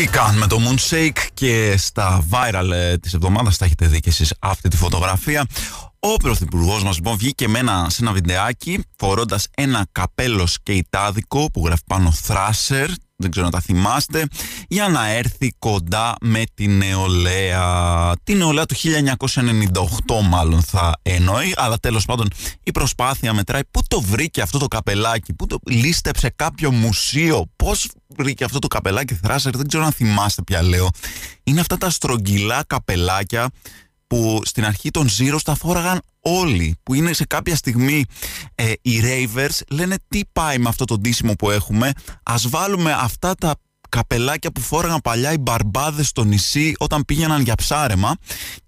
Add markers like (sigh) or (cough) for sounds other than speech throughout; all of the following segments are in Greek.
Ικαν με το Moonshake και στα viral ε, της εβδομάδας θα έχετε δει και εσείς αυτή τη φωτογραφία. Ο πρωθυπουργός μας λοιπόν βγήκε με ένα, σε ένα βιντεάκι φορώντας ένα καπέλο σκεϊτάδικο που γράφει πάνω Thrasher, δεν ξέρω να τα θυμάστε, για να έρθει κοντά με τη νεολαία. Τη νεολαία του 1998 μάλλον θα εννοεί, αλλά τέλος πάντων η προσπάθεια μετράει. Πού το βρήκε αυτό το καπελάκι, πού το λίστεψε κάποιο μουσείο, πώς βρήκε αυτό το καπελάκι Thrasher, δεν ξέρω να θυμάστε πια λέω. Είναι αυτά τα στρογγυλά καπελάκια που στην αρχή των Zeros τα φόραγαν όλοι, που είναι σε κάποια στιγμή ε, οι Ravers λένε τι πάει με αυτό το ντύσιμο που έχουμε, ας βάλουμε αυτά τα καπελάκια που φόραγαν παλιά οι μπαρμπάδες στο νησί όταν πήγαιναν για ψάρεμα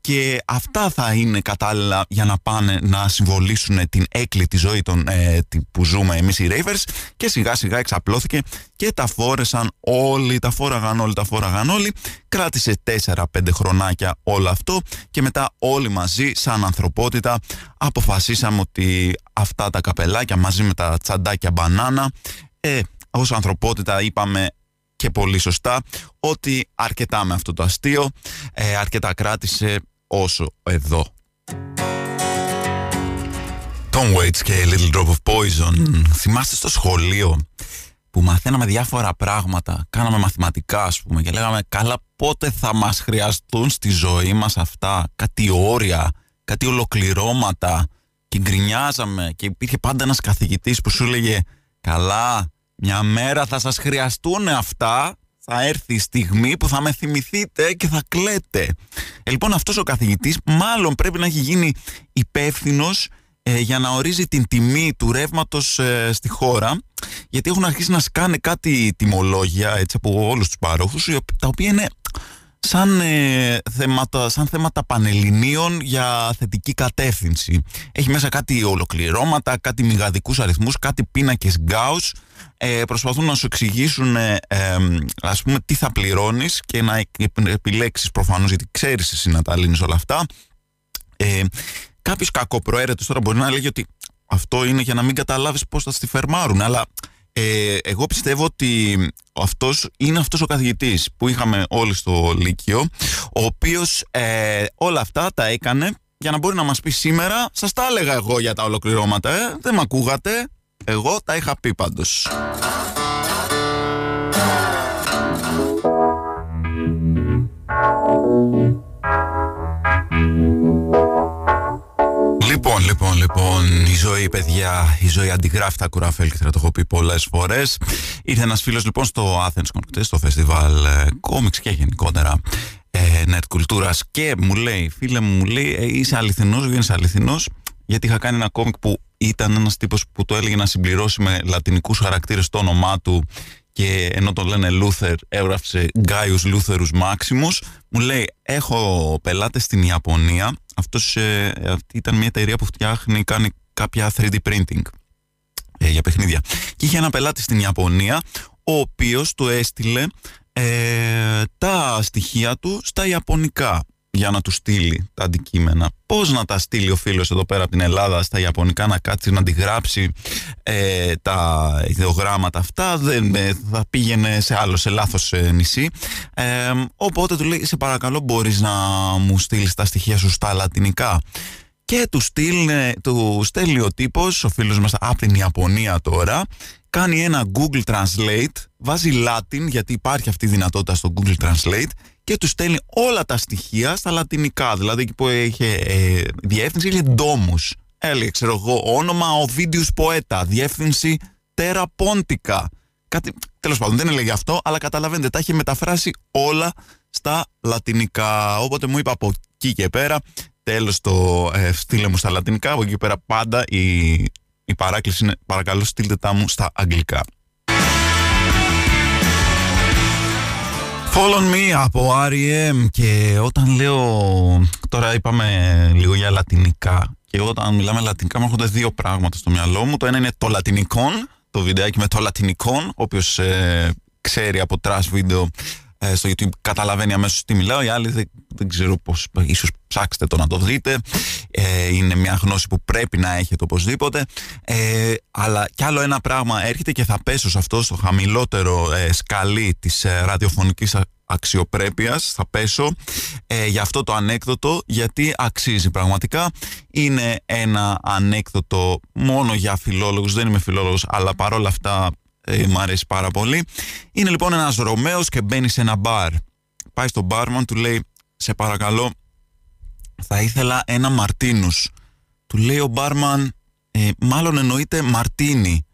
και αυτά θα είναι κατάλληλα για να πάνε να συμβολήσουν την έκλητη ζωή των, ε, που ζούμε εμείς οι Ravers και σιγά σιγά εξαπλώθηκε και τα φόρεσαν όλοι, τα φόραγαν όλοι, τα φόραγαν όλοι. Κράτησε 4-5 χρονάκια όλο αυτό και μετά όλοι μαζί σαν ανθρωπότητα αποφασίσαμε ότι αυτά τα καπελάκια μαζί με τα τσαντάκια μπανάνα ε, ως ανθρωπότητα είπαμε και πολύ σωστά ότι αρκετά με αυτό το αστείο, ε, αρκετά κράτησε όσο εδώ. Tom Waits και Little Drop of Poison. Θυμάστε στο σχολείο που μαθαίναμε διάφορα πράγματα, κάναμε μαθηματικά ας πούμε και λέγαμε καλά πότε θα μας χρειαστούν στη ζωή μας αυτά, κάτι όρια, κάτι ολοκληρώματα και γκρινιάζαμε και υπήρχε πάντα ένας καθηγητής που σου έλεγε καλά μια μέρα θα σας χρειαστούν αυτά, θα έρθει η στιγμή που θα με θυμηθείτε και θα κλαίτε. Ε, λοιπόν αυτός ο καθηγητής μάλλον πρέπει να έχει γίνει υπεύθυνος ε, για να ορίζει την τιμή του ρεύματος ε, στη χώρα γιατί έχουν αρχίσει να σκάνε κάτι τιμολόγια έτσι, από όλους τους παρόχους τα οποία είναι σαν, ε, θέματα, σαν θέματα πανελληνίων για θετική κατεύθυνση. Έχει μέσα κάτι ολοκληρώματα, κάτι μιγαδικούς αριθμούς, κάτι πίνακες Γκάους. Ε, προσπαθούν να σου εξηγήσουν ε, ας πούμε τι θα πληρώνεις και να επιλέξεις προφανώς γιατί ξέρεις εσύ να τα λύνεις όλα αυτά. Ε, κάποιος κακοπροαίρετος τώρα μπορεί να λέγει ότι αυτό είναι για να μην καταλάβεις πώς θα στη φερμάρουν αλλά ε, εγώ πιστεύω ότι αυτός είναι αυτός ο καθηγητής που είχαμε όλοι στο Λύκειο ο οποίος ε, όλα αυτά τα έκανε για να μπορεί να μας πει σήμερα σας τα έλεγα εγώ για τα ολοκληρώματα ε, δεν με ακούγατε εγώ τα είχα πει πάντως Λοιπόν, λοιπόν, λοιπόν, η ζωή, παιδιά, η ζωή αντιγράφει τα κουραφέλ και θα το έχω πει πολλές φορές. Ήρθε ένας φίλος λοιπόν στο Athens Context, στο φεστιβάλ κόμιξ και γενικότερα ε, νετ κουλτούρα και μου λέει, φίλε μου, μου λέει, ε, είσαι αληθινός, βγαίνεις αληθινός, γιατί είχα κάνει ένα κόμικ που ήταν ένας τύπος που του έλεγε να συμπληρώσει με λατινικούς χαρακτήρες το όνομά του και ενώ τον λένε Λούθερ έγραψε Γκάιους Λούθερους Μάξιμους. Μου λέει έχω πελάτες στην Ιαπωνία. Αυτός, ε, αυτή ήταν μια εταιρεία που φτιάχνει κάνει κάποια 3D printing ε, για παιχνίδια και είχε ένα πελάτη στην Ιαπωνία ο οποίος του έστειλε ε, τα στοιχεία του στα Ιαπωνικά για να τους στείλει τα αντικείμενα. Πώς να τα στείλει ο φίλος εδώ πέρα από την Ελλάδα στα Ιαπωνικά να κάτσει να αντιγράψει ε, τα ιδεογράμματα αυτά δεν ε, θα πήγαινε σε άλλο, σε λάθος ε, νησί. Ε, οπότε του λέει σε παρακαλώ μπορείς να μου στείλεις τα στοιχεία σου στα λατινικά. Και του, στείλει, του στέλνει ο τύπος, ο φίλος μας από την Ιαπωνία τώρα, κάνει ένα Google Translate, βάζει Latin γιατί υπάρχει αυτή η δυνατότητα στο Google Translate και του στέλνει όλα τα στοιχεία στα λατινικά. Δηλαδή εκεί που είχε ε, διεύθυνση είχε ντόμους. Έλεγε, ξέρω εγώ, όνομα ο Βίντιου Ποέτα, διεύθυνση Τέρα Πόντικα. Κάτι, τέλος πάντων δεν έλεγε αυτό, αλλά καταλαβαίνετε, τα είχε μεταφράσει όλα στα λατινικά. Οπότε μου είπα από εκεί και πέρα, τέλος το ε, στείλε μου στα λατινικά, από εκεί και πέρα πάντα η, η παράκληση είναι παρακαλώ στείλτε τα μου στα αγγλικά. Follow me από R.E.M. και όταν λέω, τώρα είπαμε λίγο για λατινικά και όταν μιλάμε λατινικά μου έρχονται δύο πράγματα στο μυαλό μου. Το ένα είναι το λατινικόν, το βιντεάκι με το λατινικόν, όποιος ε, ξέρει από trash βίντεο ε, στο YouTube καταλαβαίνει αμέσως τι μιλάω. Οι άλλοι δεν, δεν ξέρω πώς. ίσως ψάξετε το να το δείτε. Ε, είναι μια γνώση που πρέπει να έχετε οπωσδήποτε. Ε, αλλά κι άλλο ένα πράγμα έρχεται και θα πέσω σε αυτό, στο χαμηλότερο ε, σκαλί της ε, ραδιοφωνικής αξιοπρέπειας θα πέσω ε, για αυτό το ανέκδοτο γιατί αξίζει πραγματικά είναι ένα ανέκδοτο μόνο για φιλόλογους δεν είμαι φιλόλογος αλλά παρόλα αυτά ε, μου αρέσει πάρα πολύ. Είναι λοιπόν ένας Ρωμαίος και μπαίνει σε ένα μπαρ. Πάει στον μπάρμαν, του λέει «Σε παρακαλώ, θα ήθελα ένα μαρτίνους». Του λέει ο μπάρμαν ε, «Μάλλον εννοείται μαρτίνι».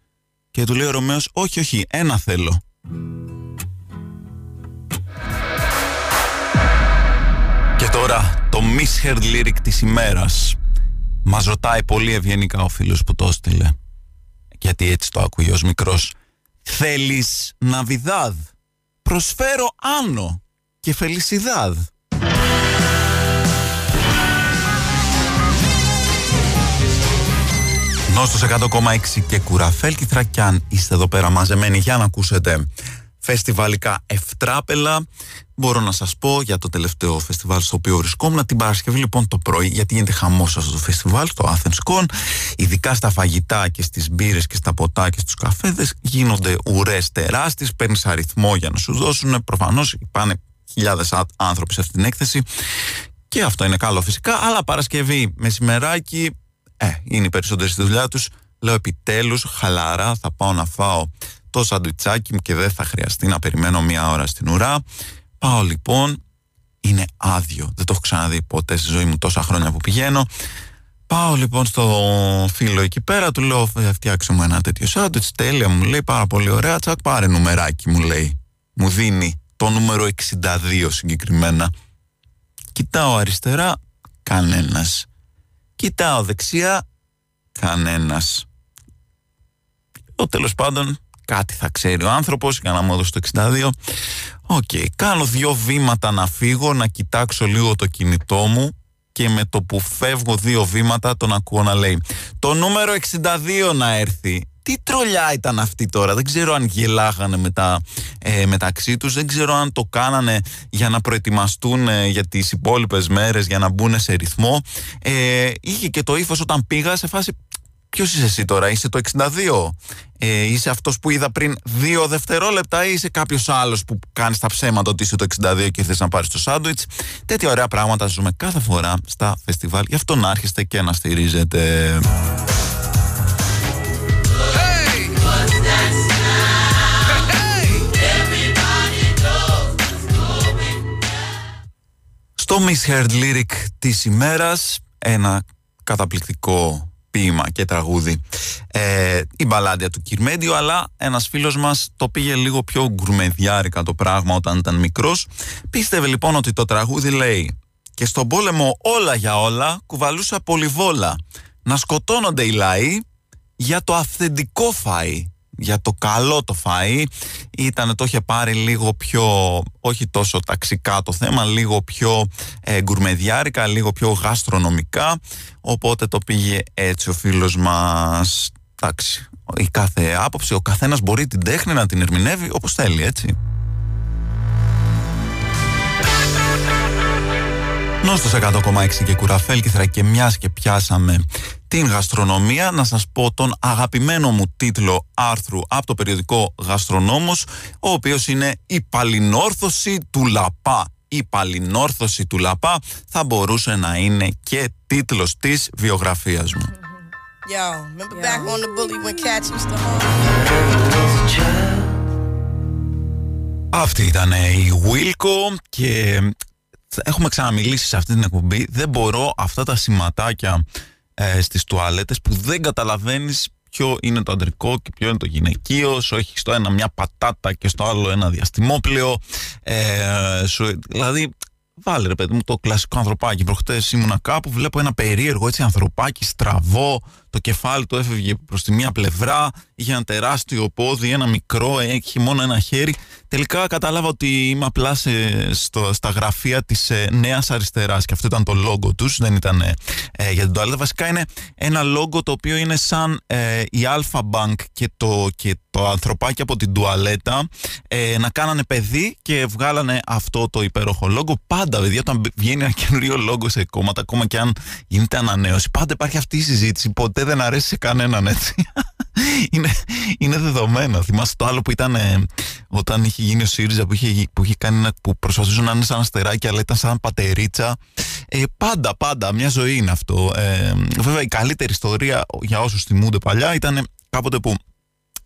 Και του λέει ο Ρωμαίος «Όχι, όχι, ένα θέλω». Και τώρα το misheard lyric της ημέρας. Μας ρωτάει πολύ ευγενικά ο φίλος που το έστειλε. Γιατί έτσι το ακούει ως μικρός. Θέλεις Ναβιδάδ. Προσφέρω Άνω και Φελισιδάδ. Νόστος 100,6 και κουραφέλκυθρα κι αν είστε εδώ πέρα μαζεμένοι για να ακούσετε φεστιβάλικα ευτράπελα. Μπορώ να σας πω για το τελευταίο φεστιβάλ στο οποίο βρισκόμουν την Παρασκευή λοιπόν το πρωί γιατί γίνεται χαμός αυτό το φεστιβάλ στο Athens Con. Ειδικά στα φαγητά και στις μπύρες και στα ποτά και στους καφέδες γίνονται ουρές τεράστιες παίρνεις αριθμό για να σου δώσουν προφανώς πάνε χιλιάδες άνθρωποι σε αυτή την έκθεση. Και αυτό είναι καλό φυσικά αλλά Παρασκευή μεσημεράκι ε, είναι οι περισσότεροι στη δουλειά τους. Λέω επιτέλους χαλαρά θα πάω να φάω το σαντουιτσάκι μου και δεν θα χρειαστεί να περιμένω μία ώρα στην ουρά. Πάω λοιπόν, είναι άδειο. Δεν το έχω ξαναδεί ποτέ στη ζωή μου τόσα χρόνια που πηγαίνω. Πάω λοιπόν στο φίλο εκεί πέρα, του λέω φτιάξω μου ένα τέτοιο σάντουιτς, τέλεια μου λέει πάρα πολύ ωραία, τσακ πάρε νουμεράκι μου λέει. Μου δίνει το νούμερο 62 συγκεκριμένα. Κοιτάω αριστερά, κανένας. Κοιτάω δεξιά, κανένας. Ε τέλος πάντων κάτι θα ξέρει ο άνθρωπος για να μου έδωσε το 62 OK, okay. κάνω δύο βήματα να φύγω, να κοιτάξω λίγο το κινητό μου και με το που φεύγω δύο βήματα τον ακούω να λέει το νούμερο 62 να έρθει. Τι τρολιά ήταν αυτή τώρα, δεν ξέρω αν γελάγανε μετά, ε, μεταξύ τους, δεν ξέρω αν το κάνανε για να προετοιμαστούν ε, για τις υπόλοιπες μέρες, για να μπουν σε ρυθμό. Ε, είχε και το ύφος όταν πήγα σε φάση Ποιος είσαι εσύ τώρα, είσαι το 62, ε, είσαι αυτός που είδα πριν δύο δευτερόλεπτα ή είσαι κάποιος άλλος που κάνεις τα ψέματα ότι είσαι το 62 και θες να πάρεις το σάντουιτς. Τέτοια ωραία πράγματα ζούμε κάθε φορά στα φεστιβάλ. Γι' αυτό να άρχιστε και να στηρίζετε. Στο Misheard Lyric της ημέρας ένα καταπληκτικό ποίημα και τραγούδι. Ε, η μπαλάντια του Κυρμέντιου αλλά ένας φίλος μας το πήγε λίγο πιο γκουρμεδιάρικα το πράγμα όταν ήταν μικρός. Πίστευε λοιπόν ότι το τραγούδι λέει και στον πόλεμο όλα για όλα κουβαλούσα πολυβόλα. Να σκοτώνονται οι λαοί για το αυθεντικό φαΐ για το καλό το φαΐ ήταν το είχε πάρει λίγο πιο όχι τόσο ταξικά το θέμα λίγο πιο ε, γκουρμεδιάρικα λίγο πιο γαστρονομικά. Οπότε το πήγε έτσι ο φίλος μας. Εντάξει η κάθε άποψη ο καθένας μπορεί την τέχνη να την ερμηνεύει όπως θέλει έτσι. Νόστος 100,6 και κουραφέλκυθρα και μιας και πιάσαμε την γαστρονομία να σας πω τον αγαπημένο μου τίτλο άρθρου από το περιοδικό Γαστρονόμος ο οποίος είναι «Η παλινόρθωση του Λαπά». «Η παλινόρθωση του Λαπά» θα μπορούσε να είναι και τίτλος της βιογραφίας μου. Αυτή ήταν η Wilco και έχουμε ξαναμιλήσει σε αυτή την εκπομπή. Δεν μπορώ αυτά τα σηματάκια ε, στις τουαλέτες που δεν καταλαβαίνεις ποιο είναι το αντρικό και ποιο είναι το γυναικείο. Σου έχει στο ένα μια πατάτα και στο άλλο ένα διαστημόπλαιο. Ε, σου, δηλαδή, βάλε ρε παιδί μου το κλασικό ανθρωπάκι. Προχτές ήμουνα κάπου, βλέπω ένα περίεργο έτσι ανθρωπάκι στραβό, το κεφάλι του έφευγε προς τη μία πλευρά, είχε ένα τεράστιο πόδι, ένα μικρό, έχει μόνο ένα χέρι. Τελικά κατάλαβα ότι είμαι απλά στο, στα γραφεία της ε, Νέας Αριστεράς και αυτό ήταν το λόγο τους, δεν ήταν ε, ε, για την τουαλέτα. Βασικά είναι ένα λόγο το οποίο είναι σαν ε, η Alpha Bank και το, και το ανθρωπάκι από την τουαλέτα ε, να κάνανε παιδί και βγάλανε αυτό το υπέροχο λόγο. Πάντα, παιδιά, όταν βγαίνει ένα καινούριο λόγο σε κόμματα, ακόμα και αν γίνεται ανανέωση, πάντα υπάρχει αυτή η συζήτηση. Ποτέ δεν αρέσει σε κανέναν έτσι. (laughs) είναι, είναι δεδομένο. Θυμάστε το άλλο που ήταν ε, όταν είχε γίνει ο ΣΥΡΙΖΑ που είχε, που είχε κάνει που προσπαθούσε να είναι σαν αστεράκι αλλά ήταν σαν πατερίτσα. Ε, πάντα, πάντα, μια ζωή είναι αυτό. Ε, βέβαια, η καλύτερη ιστορία για όσους θυμούνται παλιά ήταν κάποτε που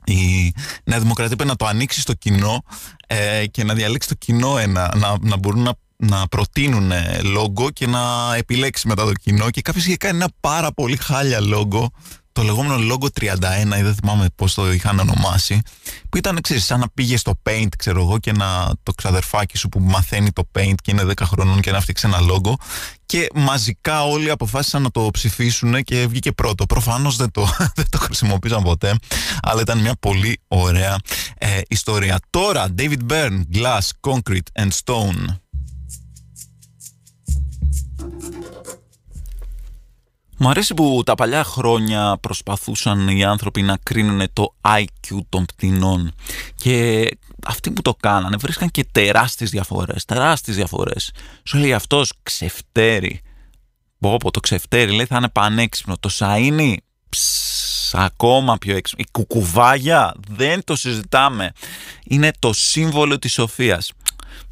η Νέα Δημοκρατία πρέπει να το ανοίξει στο κοινό ε, και να διαλέξει το κοινό ένα, να, να μπορούν να, να προτείνουν λόγο και να επιλέξει μετά το κοινό και κάποιος είχε κάνει ένα πάρα πολύ χάλια λόγο το λεγόμενο λόγο 31 ή δεν θυμάμαι πώς το είχαν ονομάσει που ήταν ξέρεις σαν να πήγε στο paint ξέρω εγώ και να το ξαδερφάκι σου που μαθαίνει το paint και είναι 10 χρονών και να φτιάξει ένα λόγο και μαζικά όλοι αποφάσισαν να το ψηφίσουν και βγήκε πρώτο. Προφανώς δεν το, (laughs) δεν το χρησιμοποίησαν ποτέ αλλά ήταν μια πολύ ωραία ε, ιστορία. Τώρα David Byrne, Glass, Concrete and Stone Μου αρέσει που τα παλιά χρόνια προσπαθούσαν οι άνθρωποι να κρίνουν το IQ των πτηνών και αυτοί που το κάνανε βρίσκαν και τεράστιες διαφορές, τεράστιες διαφορές. Σου λέει αυτός ξεφτέρει, πω πω το ξεφτέρει λέει θα είναι πανέξυπνο, το σαΐνι ακόμα πιο έξυπνο, η κουκουβάγια; Δεν το συζητάμε, είναι το σύμβολο της σοφίας.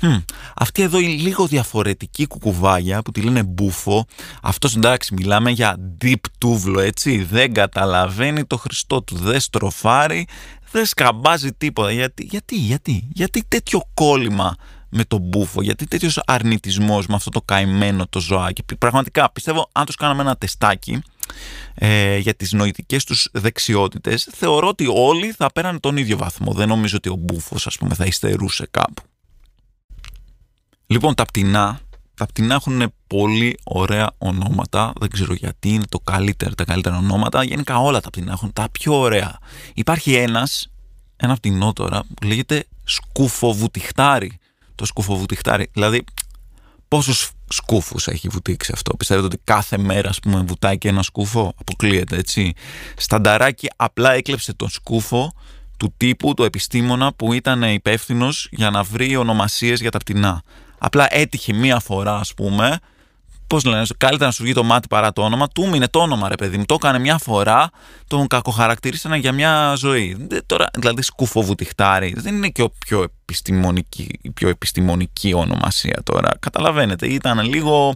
Hm. Αυτή εδώ η λίγο διαφορετική κουκουβάγια που τη λένε μπούφο, αυτός εντάξει μιλάμε για deep τούβλο έτσι, δεν καταλαβαίνει το Χριστό του, δεν στροφάρει, δεν σκαμπάζει τίποτα. Γιατί, γιατί, γιατί, γιατί τέτοιο κόλλημα με τον μπούφο, γιατί τέτοιος αρνητισμός με αυτό το καημένο το ζωάκι. Πραγματικά πιστεύω, αν τους κάναμε ένα τεστάκι ε, για τις νοητικές τους δεξιότητες, θεωρώ ότι όλοι θα πέραν τον ίδιο βαθμό. Δεν νομίζω ότι ο μπούφος, ας πούμε, θα υστερούσε κάπου. Λοιπόν, τα πτηνά, τα πτηνά έχουν πολύ ωραία ονόματα. Δεν ξέρω γιατί είναι το καλύτερο, τα καλύτερα ονόματα. Γενικά όλα τα πτηνά έχουν τα πιο ωραία. Υπάρχει ένας, ένα πτηνό τώρα που λέγεται σκουφοβουτιχτάρι. Το σκουφοβουτιχτάρι. Δηλαδή, πόσους σκούφους έχει βουτήξει αυτό; Πιστεύετε ότι κάθε μέρα, ας πούμε, βουτάει και ένα σκούφο; Αποκλείεται, έτσι. Στανταράκι απλά έκλεψε τον σκούφο του τύπου, του επιστήμονα που ήταν υπεύθυνος για να βρει ονομασίες για τα πτηνά. Απλά έτυχε μία φορά, ας πούμε, Πώς λένε, καλύτερα να σου βγει το μάτι παρά το όνομα. Του μείνε το όνομα, ρε παιδί μου. Το έκανε μια φορά, τον κακοχαρακτηρίσανε για μια ζωή. Τώρα, δηλαδή, σκουφοβουτιχτάρι δεν είναι και ο πιο επιστημονική, η πιο επιστημονική ονομασία τώρα. Καταλαβαίνετε, ήταν λίγο.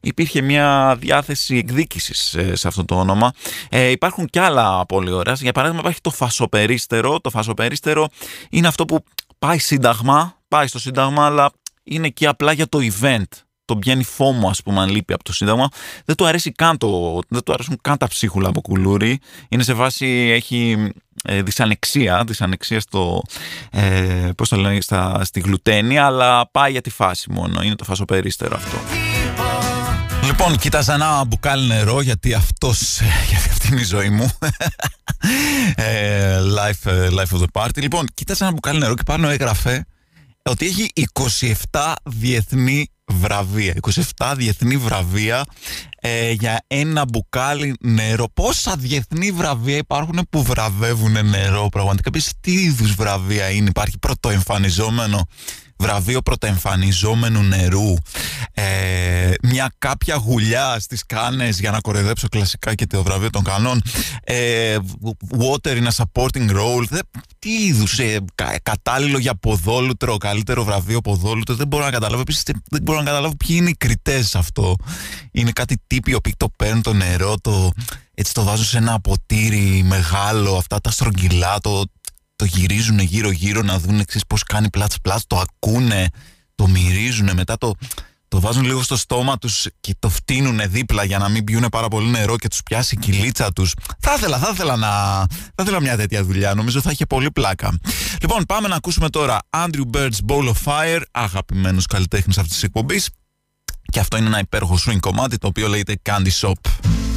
Υπήρχε μια διάθεση εκδίκησης σε αυτό το όνομα. Ε, υπάρχουν κι άλλα πολύ ωραία. Για παράδειγμα, υπάρχει το φασοπερίστερο. Το φασοπερίστερο είναι αυτό που πάει σύνταγμα, πάει στο σύνταγμα, αλλά είναι και απλά για το event. Το πιάνει φόμο, ας πούμε, αν λείπει από το Σύνταγμα. Δεν του αρέσει καν το. Δεν του αρέσουν καν τα ψίχουλα από κουλούρι. Είναι σε βάση. Έχει ε, δυσανεξία, δυσανεξία στο, ε, πώς το λένε, στα, στη γλουτένη, αλλά πάει για τη φάση μόνο. Είναι το φασοπερίστερο αυτό. Λοιπόν, κοίταζα ένα μπουκάλι νερό γιατί αυτός, ε, γιατί αυτή είναι η ζωή μου. (laughs) ε, life, ε, life of the party. Λοιπόν, κοίταζα ένα μπουκάλι νερό και πάνω έγραφε ότι έχει 27 διεθνή βραβεία. 27 διεθνή βραβεία ε, για ένα μπουκάλι νερό. Πόσα διεθνή βραβεία υπάρχουν που βραβεύουν νερό πραγματικά; Πεις τι είδους βραβεία είναι; Υπάρχει πρωτοεμφανιζόμενο βραβείο πρωτοεμφανιζόμενου νερού, ε, μια κάποια γουλιά στις κάνες για να κορεδέψω κλασικά και το βραβείο των κανόν, ε, water in a supporting role, δε, τι είδους ε, κατάλληλο για ποδόλουτρο, καλύτερο βραβείο ποδόλουτρο, δεν μπορώ να καταλάβω. Επίσης, δεν μπορώ να καταλάβω ποιοι είναι οι κριτές σε αυτό. Είναι κάτι τύποι οποίοι το παίρνουν το νερό, το, έτσι το βάζουν σε ένα ποτήρι μεγάλο, αυτά τα στρογγυλά, το, το γυρίζουν γύρω γύρω να δουν εξής πώς κάνει πλάτς πλάτς, το ακούνε, το μυρίζουν, μετά το, το βάζουν λίγο στο στόμα τους και το φτύνουν δίπλα για να μην πιούνε πάρα πολύ νερό και τους πιάσει η κυλίτσα τους. Θα ήθελα, θα ήθελα να... Θα ήθελα μια τέτοια δουλειά, νομίζω θα είχε πολύ πλάκα. Λοιπόν, πάμε να ακούσουμε τώρα Andrew Bird's Bowl of Fire, αγαπημένος καλλιτέχνης αυτής της εκπομπής. Και αυτό είναι ένα υπέροχο swing κομμάτι το οποίο λέγεται Candy Shop.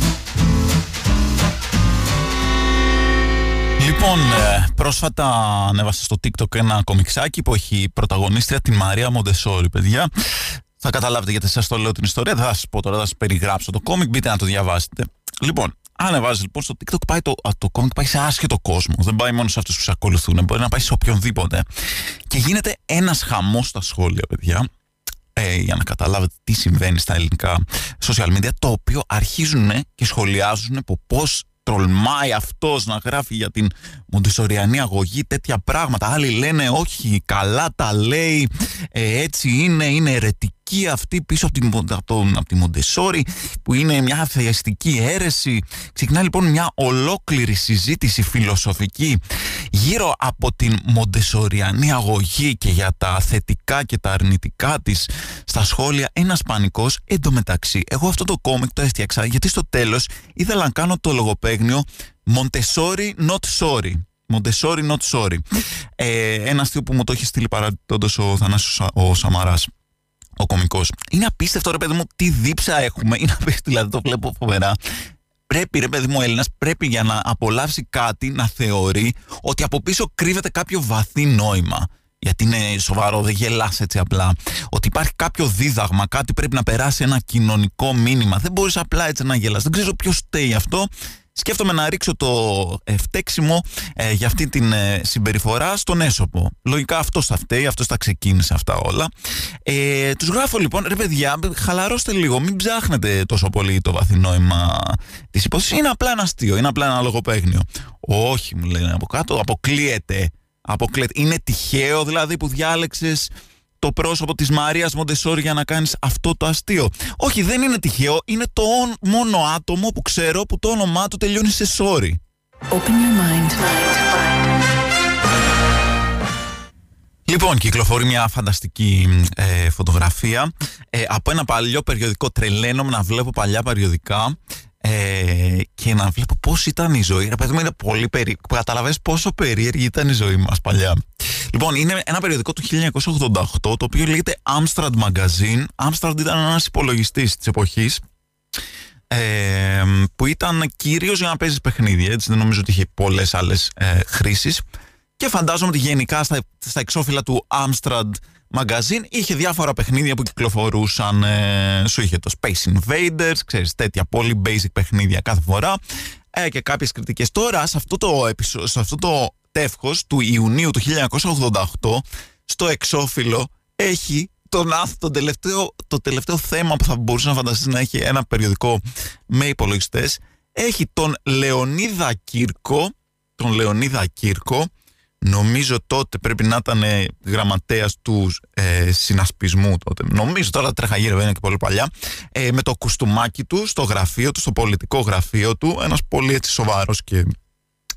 Λοιπόν, ε, πρόσφατα ανέβασα στο TikTok ένα κομιξάκι που έχει πρωταγωνίστρια τη Μαρία Μοντεσόρη, παιδιά. Θα καταλάβετε γιατί σας το λέω την ιστορία. Δεν θα σας πω τώρα, θα σας περιγράψω το κόμικ. Μπείτε να το διαβάσετε. Λοιπόν, ανεβάζει λοιπόν στο TikTok, πάει το, το κόμικ πάει σε άσχετο κόσμο. Δεν πάει μόνο σε αυτούς που σε ακολουθούν, μπορεί να πάει σε οποιονδήποτε. Και γίνεται ένας χαμός στα σχόλια, παιδιά. Ε, για να καταλάβετε τι συμβαίνει στα ελληνικά social media, το οποίο αρχίζουν και σχολιάζουν από πώς τρολμάει αυτός να γράφει για την μοντισοριανή αγωγή τέτοια πράγματα. Άλλοι λένε όχι, καλά τα λέει, ε, έτσι είναι, είναι ερετική αυτή πίσω από, την, από, από τη Μοντεσόρη που είναι μια θεαστική αίρεση. Ξεκινά λοιπόν μια ολόκληρη συζήτηση φιλοσοφική γύρω από την μοντεσοριανή αγωγή και για τα θετικά και τα αρνητικά της στα σχόλια ένας πανικός. Εντωμεταξύ εγώ αυτό το κόμικ το έφτιαξα γιατί στο τέλος ήθελα να κάνω το λογοπαίγνιο Montessori not sorry Montessori not sorry ε, ένα αστείο που μου το έχει στείλει παρατώντας ο Θανάσιος ο Σαμαράς ο κωμικός. Είναι απίστευτο ρε παιδί μου τι δίψα έχουμε. Είναι απίστευτο δηλαδή το βλέπω φοβερά πρέπει ρε παιδί μου Έλληνας πρέπει για να απολαύσει κάτι να θεωρεί ότι από πίσω κρύβεται κάποιο βαθύ νόημα γιατί είναι σοβαρό, δεν γελάς έτσι απλά. Ότι υπάρχει κάποιο δίδαγμα, κάτι πρέπει να περάσει ένα κοινωνικό μήνυμα. Δεν μπορείς απλά έτσι να γελάς. Δεν ξέρω ποιος στέει αυτό σκέφτομαι να ρίξω το φταίξιμο ε, για αυτή την ε, συμπεριφορά στον έσωπο. Λογικά αυτό θα φταίει, αυτό θα ξεκίνησε αυτά όλα. Ε, Τους γράφω λοιπόν, ρε παιδιά, χαλαρώστε λίγο, μην ψάχνετε τόσο πολύ το βαθύ νόημα της υπόθεσης. Είναι απλά ένα αστείο, είναι απλά ένα λογοπαίγνιο. Όχι, μου λένε από κάτω, αποκλείεται. αποκλείεται. Είναι τυχαίο δηλαδή που διάλεξες το πρόσωπο της Μαρίας Μοντεσόρη για να κάνεις αυτό το αστείο. Όχι, δεν είναι τυχαίο. Είναι το μόνο άτομο που ξέρω που το όνομά του τελειώνει σε sorry. Open your mind. Λοιπόν, κυκλοφορεί μια φανταστική ε, φωτογραφία ε, από ένα παλιό περιοδικό. Τρελαίνομαι να βλέπω παλιά περιοδικά ε, και να βλέπω πώς ήταν η ζωή. Ρε παιδί μου είναι πολύ περίεργο. Καταλαβαίνεις πόσο περίεργη ήταν η ζωή μας παλιά. Λοιπόν, είναι ένα περιοδικό του 1988 το οποίο λέγεται Amstrad Magazine. Amstrad ήταν ένας υπολογιστής της εποχής ε, που ήταν κυρίως για να παίζεις παιχνίδια. Έτσι δεν νομίζω ότι είχε πολλές άλλες ε, χρήσεις. Και φαντάζομαι ότι γενικά στα, στα εξώφυλλα του Amstrad Magazine είχε διάφορα παιχνίδια που κυκλοφορούσαν. Ε, σου είχε το Space Invaders, ξέρεις, τέτοια πολύ basic παιχνίδια κάθε φορά ε, και κάποιες κριτικές. Τώρα, σε αυτό το, σε αυτό το τεύχος του Ιουνίου του 1988, στο εξώφυλλο έχει τον, το, τελευταίο, το τελευταίο θέμα που θα μπορούσε να φανταστείς να έχει ένα περιοδικό με υπολογιστές. Έχει τον Λεωνίδα Κύρκο, τον Λεωνίδα Κύρκο, Νομίζω τότε πρέπει να ήταν γραμματέας του ε, συνασπισμού τότε. Νομίζω τώρα τρέχα γύρω, είναι και πολύ παλιά. Ε, με το κουστούμάκι του στο γραφείο του, στο πολιτικό γραφείο του. Ένας πολύ έτσι σοβαρός και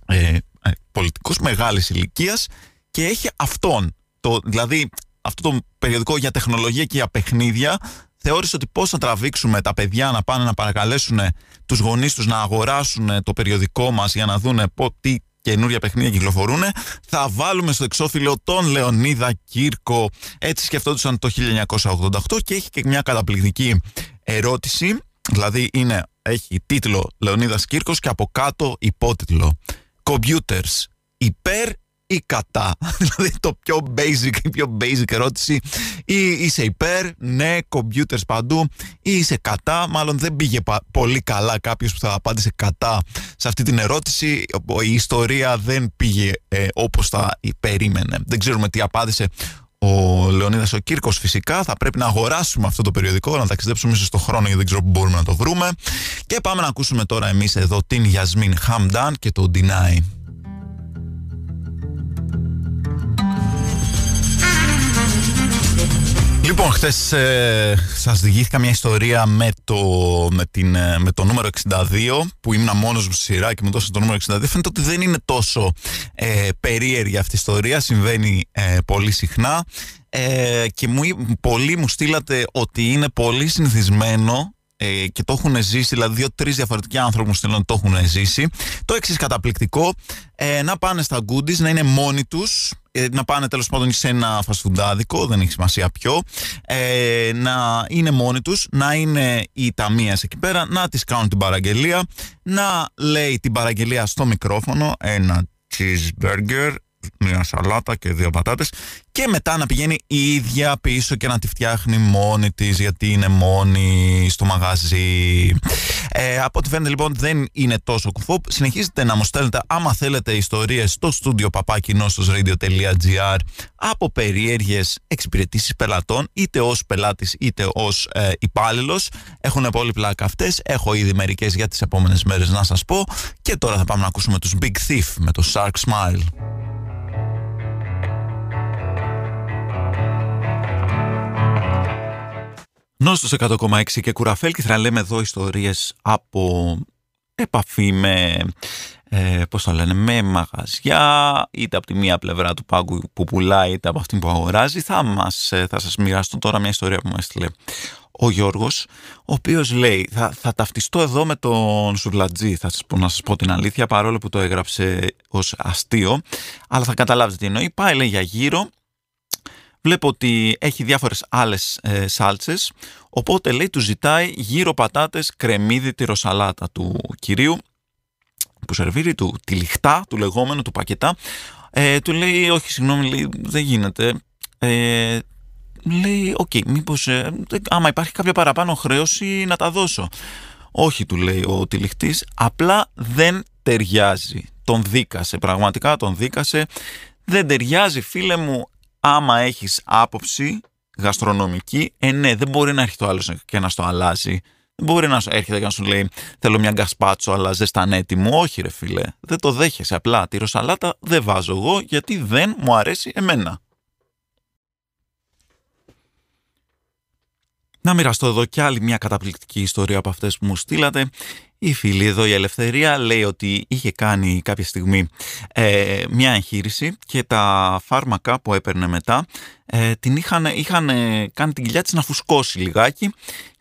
ε, ε, πολιτικός μεγάλης ηλικίας και έχει αυτόν. Το, δηλαδή αυτό το περιοδικό για τεχνολογία και για παιχνίδια θεώρησε ότι πώς θα τραβήξουμε τα παιδιά να πάνε να παρακαλέσουν τους γονείς τους να αγοράσουν το περιοδικό μας για να δούνε τι καινούργια παιχνίδια κυκλοφορούν. Θα βάλουμε στο εξώφυλλο τον Λεωνίδα Κύρκο. Έτσι σκεφτόντουσαν το 1988 και έχει και μια καταπληκτική ερώτηση. Δηλαδή είναι, έχει τίτλο Λεωνίδας Κύρκος και από κάτω υπότιτλο Computers υπέρ ή κατά. (laughs) Δηλαδή το πιο basic, η πιο basic ερώτηση. Ή είσαι υπέρ, ναι, computers παντού, ή είσαι κατά. Μάλλον δεν πήγε πολύ καλά κάποιος που θα απάντησε κατά σε αυτή την ερώτηση. Η ιστορία δεν πήγε ε, όπως θα περίμενε. Δεν ξέρουμε τι απάντησε ο Λεωνίδας ο Κύρκος φυσικά θα πρέπει να αγοράσουμε αυτό το περιοδικό να ταξιδέψουμε μέσα στο χρόνο γιατί δεν ξέρω που μπορούμε να το βρούμε και πάμε να ακούσουμε τώρα εμείς εδώ την Γιασμίν Χαμντάν και το Deny Λοιπόν, χθες ε, σας διηγήθηκα μια ιστορία με το, με, την, ε, με το νούμερο 62 που ήμουν μόνος μου στη σειρά και μου δώσε το νούμερο 62. Φαίνεται ότι δεν είναι τόσο ε, περίεργη αυτή η ιστορία. Συμβαίνει ε, πολύ συχνά. Ε, και μου, πολλοί μου στείλατε ότι είναι πολύ συνηθισμένο ε, και το έχουν ζήσει, δηλαδή δύο-τρει διαφορετικοί άνθρωποι μου στείλουν το έχουν ζήσει. Το εξής καταπληκτικό, ε, να πάνε στα goodies, να είναι μόνοι τους, ε, να πάνε τέλος πάντων σε ένα φασφουντάδικο, δεν έχει σημασία ποιο, ε, να είναι μόνοι τους, να είναι η ταμεία εκεί πέρα, να τη κάνουν την παραγγελία, να λέει την παραγγελία στο μικρόφωνο, ένα cheeseburger μια σαλάτα και δύο πατάτες και μετά να πηγαίνει η ίδια πίσω και να τη φτιάχνει μόνη της γιατί είναι μόνη στο μαγαζί ε, από ό,τι φαίνεται λοιπόν δεν είναι τόσο κουφό συνεχίζετε να μου στέλνετε άμα θέλετε ιστορίες στο στούντιο radio.gr από περίεργες εξυπηρετήσεις πελατών είτε ως πελάτης είτε ως ε, υπάλληλος. έχουν πολύ πλάκα αυτές. Έχω ήδη μερικές για τις επόμενες μέρες να σας πω. Και τώρα θα πάμε να ακούσουμε τους Big Thief με το Shark Smile Νόστος 100,6 και κουραφέλ και θα λέμε εδώ ιστορίες από επαφή με, ε, πώς το λένε, με μαγαζιά είτε από τη μία πλευρά του πάγκου που πουλάει είτε από αυτή που αγοράζει. Θα, μας, ε, θα σας μοιραστώ τώρα μια ιστορία που μου έστειλε ο Γιώργος ο οποίος λέει θα, θα ταυτιστώ εδώ με τον Σουρλατζή θα σας πω, να σας πω την αλήθεια παρόλο που το έγραψε ως αστείο αλλά θα καταλάβετε τι εννοεί. Πάει λέει για γύρω Βλέπω ότι έχει διάφορες άλλες ε, σάλτσες, οπότε λέει τους ζητάει γύρω πατάτες κρεμμύδι τυροσαλάτα του κυρίου που σερβίρει του τη λιχτά, του λεγόμενου, του πακετά. Ε, του λέει, όχι συγγνώμη, λέει, δεν γίνεται. Ε, λέει, OK, okay, μήπως ε, άμα υπάρχει κάποια παραπάνω χρέωση να τα δώσω. Όχι, του λέει ο τυλιχτής, απλά δεν ταιριάζει. Τον δίκασε, πραγματικά τον δίκασε. Δεν ταιριάζει, φίλε μου, άμα έχεις άποψη γαστρονομική, ε ναι, δεν μπορεί να έρχεται ο άλλος και να στο αλλάζει. Δεν μπορεί να έρχεται και να σου λέει θέλω μια γκασπάτσο αλλά ζέστανέ τη μου. Όχι ρε φίλε, δεν το δέχεσαι απλά. Τυροσαλάτα δεν βάζω εγώ γιατί δεν μου αρέσει εμένα. Να μοιραστώ εδώ κι άλλη μια καταπληκτική ιστορία από αυτές που μου στείλατε. Η φίλη εδώ η Ελευθερία λέει ότι είχε κάνει κάποια στιγμή ε, μια εγχείρηση και τα φάρμακα που έπαιρνε μετά ε, την είχαν, είχαν κάνει την κοιλιά της να φουσκώσει λιγάκι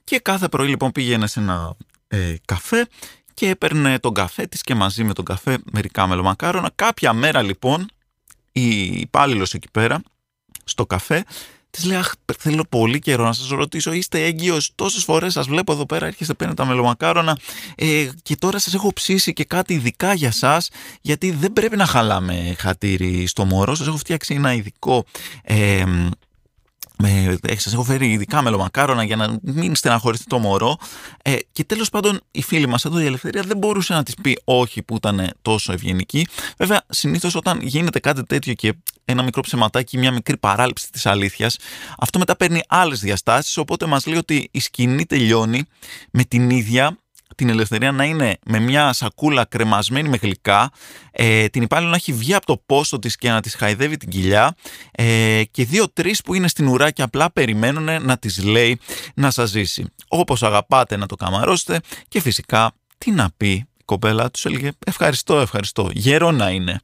και κάθε πρωί λοιπόν πήγαινε σε ένα ε, καφέ και έπαιρνε τον καφέ της και μαζί με τον καφέ μερικά μελομακάρονα. Κάποια μέρα λοιπόν η υπάλληλος εκεί πέρα στο καφέ Της λέει: Αχ, θέλω πολύ καιρό να σας ρωτήσω. Είστε έγκυος. Τόσες φορές σας βλέπω εδώ πέρα, έρχεστε παίρνετε τα μελομακάρονα. Ε, και τώρα σας έχω ψήσει και κάτι ειδικά για εσά, γιατί δεν πρέπει να χαλάμε χατήρι στο μωρό. Σας έχω φτιάξει ένα ειδικό ε, με, σας έχω φέρει ειδικά μελομακάρονα για να μην στεναχωρηθεί το μωρό ε, και τέλος πάντων η φίλη μας εδώ η Ελευθερία δεν μπορούσε να της πει όχι που ήταν τόσο ευγενική βέβαια συνήθως όταν γίνεται κάτι τέτοιο και ένα μικρό ψεματάκι, μια μικρή παράληψη της αλήθειας αυτό μετά παίρνει άλλες διαστάσεις οπότε μας λέει ότι η σκηνή τελειώνει με την ίδια την ελευθερία να είναι με μια σακούλα κρεμασμένη με γλυκά, ε, την υπάλληλο να έχει βγει από το πόστο της και να της χαϊδεύει την κοιλιά ε, και δύο-τρεις που είναι στην ουρά και απλά περιμένουν να τις λέει να σας ζήσει. Όπως αγαπάτε να το καμαρώσετε και φυσικά τι να πει η κοπέλα τους έλεγε ευχαριστώ, ευχαριστώ, γερό να είναι.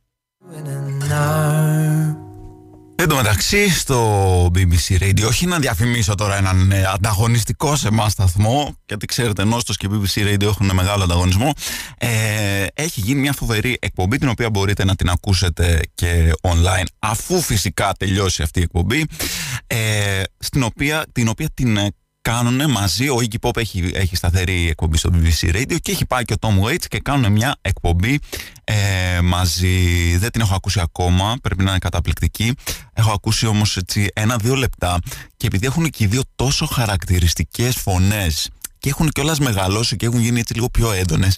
Εν τω μεταξύ στο BBC Radio, όχι να διαφημίσω τώρα έναν ε, ανταγωνιστικό σε εμάς σταθμό, γιατί ξέρετε, Νόστος και BBC Radio έχουν μεγάλο ανταγωνισμό. Ε, έχει γίνει μια φοβερή εκπομπή, την οποία μπορείτε να την ακούσετε και online, αφού φυσικά τελειώσει αυτή η εκπομπή, ε, στην οποία, την οποία την κάνουν μαζί, ο Iggy Pop έχει, έχει σταθερή εκπομπή στο BBC Radio και έχει πάει και ο Tom Waits και κάνουν μια εκπομπή ε, μαζί. Δεν την έχω ακούσει ακόμα, πρέπει να είναι καταπληκτική. Έχω ακούσει όμως έτσι ένα-δύο λεπτά και επειδή έχουν και οι δύο τόσο χαρακτηριστικές φωνές και έχουν κιόλας μεγαλώσει και έχουν γίνει έτσι λίγο πιο έντονες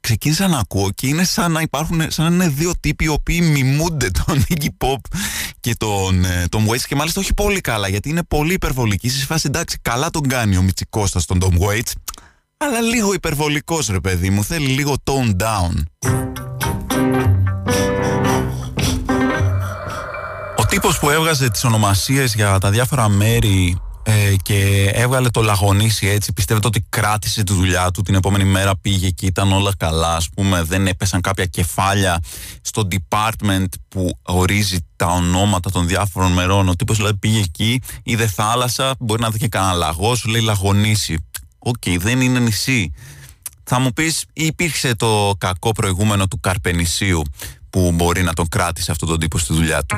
ξεκίνησα να ακούω και είναι σαν να υπάρχουν σαν να είναι δύο τύποι οι οποίοι μιμούνται τον Iggy Pop και τον, ε, τον Waits και μάλιστα όχι πολύ καλά γιατί είναι πολύ υπερβολική σε φάση εντάξει καλά τον κάνει ο Μιτσικώστας τον Tom Waits αλλά λίγο υπερβολικός ρε παιδί μου θέλει λίγο tone down. Ο τύπος που έβγαζε τις ονομασίες για τα διάφορα μέρη ε, και έβγαλε το λαγονίσι έτσι. Πιστεύετε ότι κράτησε τη δουλειά του. Την επόμενη μέρα πήγε και ήταν όλα καλά. Α πούμε, δεν έπεσαν κάποια κεφάλια στο department που ορίζει τα ονόματα των διάφορων μερών. Ο τύπος δηλαδή πήγε εκεί, είδε θάλασσα, μπορεί να δει και κανένα λαγό, σου λέει Λαγονήσι. Οκ, δεν είναι νησί. Θα μου πεις, υπήρξε το κακό προηγούμενο του Καρπενησίου που μπορεί να τον κράτησε αυτόν τον τύπο στη δουλειά του;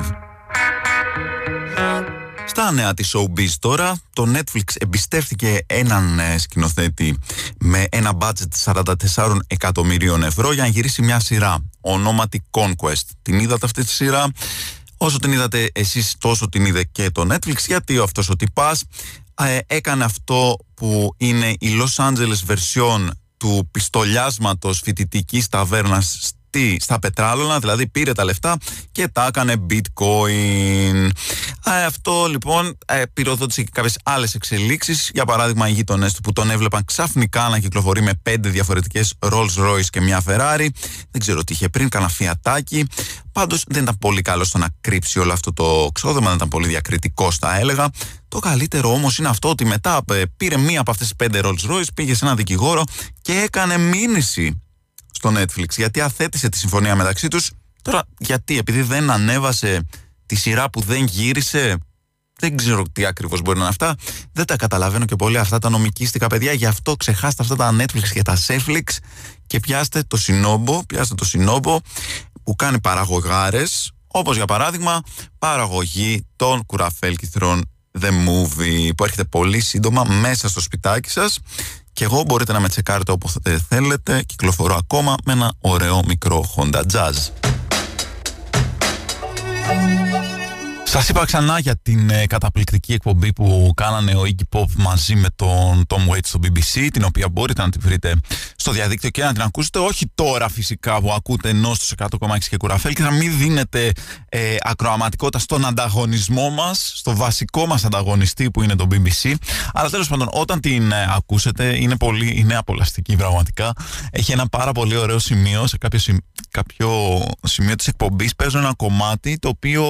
Στα νέα της Showbiz τώρα, το Netflix εμπιστεύτηκε έναν ε, σκηνοθέτη με ένα budget 44 εκατομμυρίων ευρώ για να γυρίσει μια σειρά ονόματι Conquest. Την είδατε αυτή τη σειρά, όσο την είδατε εσείς τόσο την είδε και το Netflix, γιατί αυτός ο τυπάς ε, έκανε αυτό που είναι η Los Angeles version του πιστολιάσματος φοιτητικής ταβέρνας τι, στα πετράλωνα, δηλαδή πήρε τα λεφτά και τα έκανε bitcoin. αυτό λοιπόν ε, πυροδότησε και κάποιες άλλες εξελίξεις. Για παράδειγμα, οι γείτονές του που τον έβλεπαν ξαφνικά να κυκλοφορεί με πέντε διαφορετικές Rolls Royce και μια Ferrari. Δεν ξέρω τι είχε πριν, κανένα φιατάκι. Πάντως δεν ήταν πολύ καλό στο να κρύψει όλο αυτό το ξόδεμα, δεν ήταν πολύ διακριτικό, θα έλεγα. Το καλύτερο όμως είναι αυτό ότι μετά ε, πήρε μία από αυτές τις πέντε Rolls Royce, πήγε σε έναν δικηγόρο και έκανε μήνυση στο Netflix γιατί αθέτησε τη συμφωνία μεταξύ τους τώρα γιατί επειδή δεν ανέβασε τη σειρά που δεν γύρισε δεν ξέρω τι ακριβώς μπορεί να είναι αυτά. Δεν τα καταλαβαίνω και πολύ αυτά τα νομικίστικα παιδιά. Γι' αυτό ξεχάστε αυτά τα Netflix και τα Netflix και πιάστε το Σινόμπο, πιάστε το Σινόμπο που κάνει παραγωγάρες, όπως για παράδειγμα παραγωγή των κουραφέλκυθρων The Movie που έρχεται πολύ σύντομα μέσα στο σπιτάκι σας και εγώ μπορείτε να με τσεκάρετε όπου θέλετε. Κυκλοφορώ ακόμα με ένα ωραίο μικρό Honda Jazz. Σας είπα ξανά για την ε, καταπληκτική εκπομπή που κάνανε ο Iggy Pop μαζί με τον Tom Waits στο BBC, την οποία μπορείτε να τη βρείτε στο διαδίκτυο και να την ακούσετε. Όχι τώρα φυσικά που ακούτε ενώ στους 100,6 και κουραφέλ και να μην δίνετε ε, ακροαματικότητα στον ανταγωνισμό μας, στο βασικό μας ανταγωνιστή που είναι το BBC. Αλλά τέλος πάντων όταν την ε, ακούσετε είναι, πολύ, είναι απολαστική πραγματικά. Έχει ένα πάρα πολύ ωραίο σημείο σε κάποιο, κάποιο σημείο της εκπομπής παίζουν ένα κομμάτι το οποίο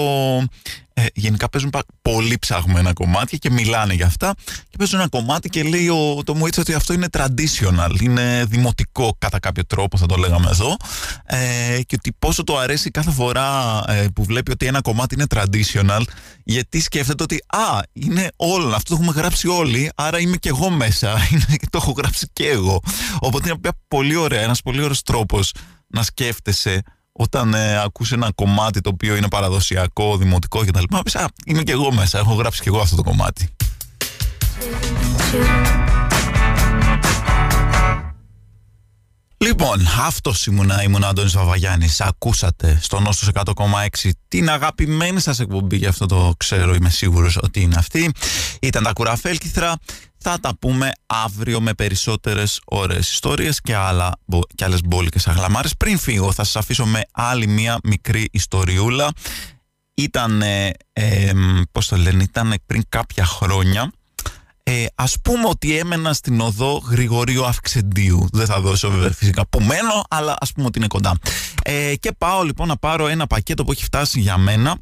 ε, γενικά παίζουν πολύ ψαγμένα κομμάτια και μιλάνε για αυτά και παίζουν ένα κομμάτι και λέει ο, το Μουίτσα ότι αυτό είναι traditional, είναι δημοτικό κατά κάποιο τρόπο θα το λέγαμε εδώ. Ε, και ότι πόσο το αρέσει κάθε φορά ε, που βλέπει ότι ένα κομμάτι είναι traditional γιατί σκέφτεται ότι α, είναι όλο, αυτό το έχουμε γράψει όλοι άρα είμαι και εγώ μέσα, (laughs) είναι, το έχω γράψει και εγώ οπότε είναι πολύ ωραία, ένας πολύ ωραίος τρόπος να σκέφτεσαι όταν ε, ακούς ένα κομμάτι το οποίο είναι παραδοσιακό, δημοτικό κτλ. Πεις, α, είμαι και εγώ μέσα, έχω γράψει και εγώ αυτό το κομμάτι. Λοιπόν, αυτός ήμουνα, ήμουν Αντώνης Βαβαγιάννης. Ακούσατε στον Νόστος 100,6 την αγαπημένη σας εκπομπή, γι' αυτό το ξέρω, είμαι σίγουρος ότι είναι αυτή. Ήταν τα κουραφέλκυθρα. Θα τα πούμε αύριο με περισσότερες ωραίες ιστορίες και, άλλα, και άλλες μπόλικες αγλαμάρες. Πριν φύγω θα σας αφήσω με άλλη μία μικρή ιστοριούλα. Ήταν, ε, πώς το λένε, ήταν πριν κάποια χρόνια ε, ας πούμε ότι έμενα στην οδό Γρηγορίου Αυξεντίου. Δεν θα δώσω βέβαια φυσικά που μένω, αλλά ας πούμε ότι είναι κοντά. Ε, και πάω λοιπόν να πάρω ένα πακέτο που έχει φτάσει για μένα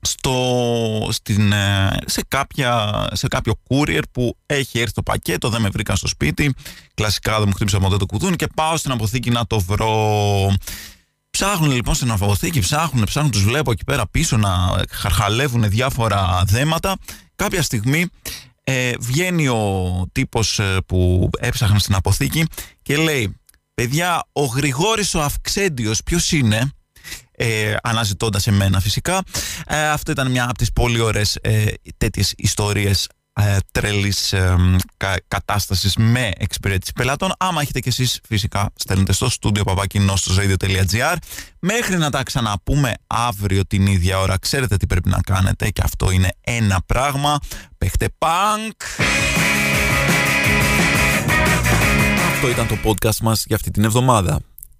στο, στην, ε, σε, κάποια, σε κάποιο courier που έχει έρθει το πακέτο, δεν με βρήκαν στο σπίτι. Κλασικά δεν μου χτύπησε ποτέ το κουδούνι και πάω στην αποθήκη να το βρω. Ψάχνουν λοιπόν στην αποθήκη, ψάχνουν, ψάχνουν, τους βλέπω εκεί πέρα πίσω να χαρχαλεύουν διάφορα δέματα. Κάποια στιγμή ε, βγαίνει ο τύπος ε, που έψαχνε στην αποθήκη και λέει «Παιδιά, ο Γρηγόρης ο Αυξέντιος ποιος είναι» ε, αναζητώντας εμένα φυσικά. Ε, αυτό ήταν μια από τις πολύ ωραίες ε, τέτοιες ιστορίες ε, τρελής ε, κατάστασης με εξυπηρέτηση πελάτων. Άμα έχετε κι εσείς φυσικά στέλνετε στο στούντιο παπακινό στο radio.gr μέχρι να τα ξαναπούμε αύριο την ίδια ώρα. Ξέρετε τι πρέπει να κάνετε και αυτό είναι ένα πράγμα. Παίχτε πανκ! Αυτό ήταν το podcast μας για αυτή την εβδομάδα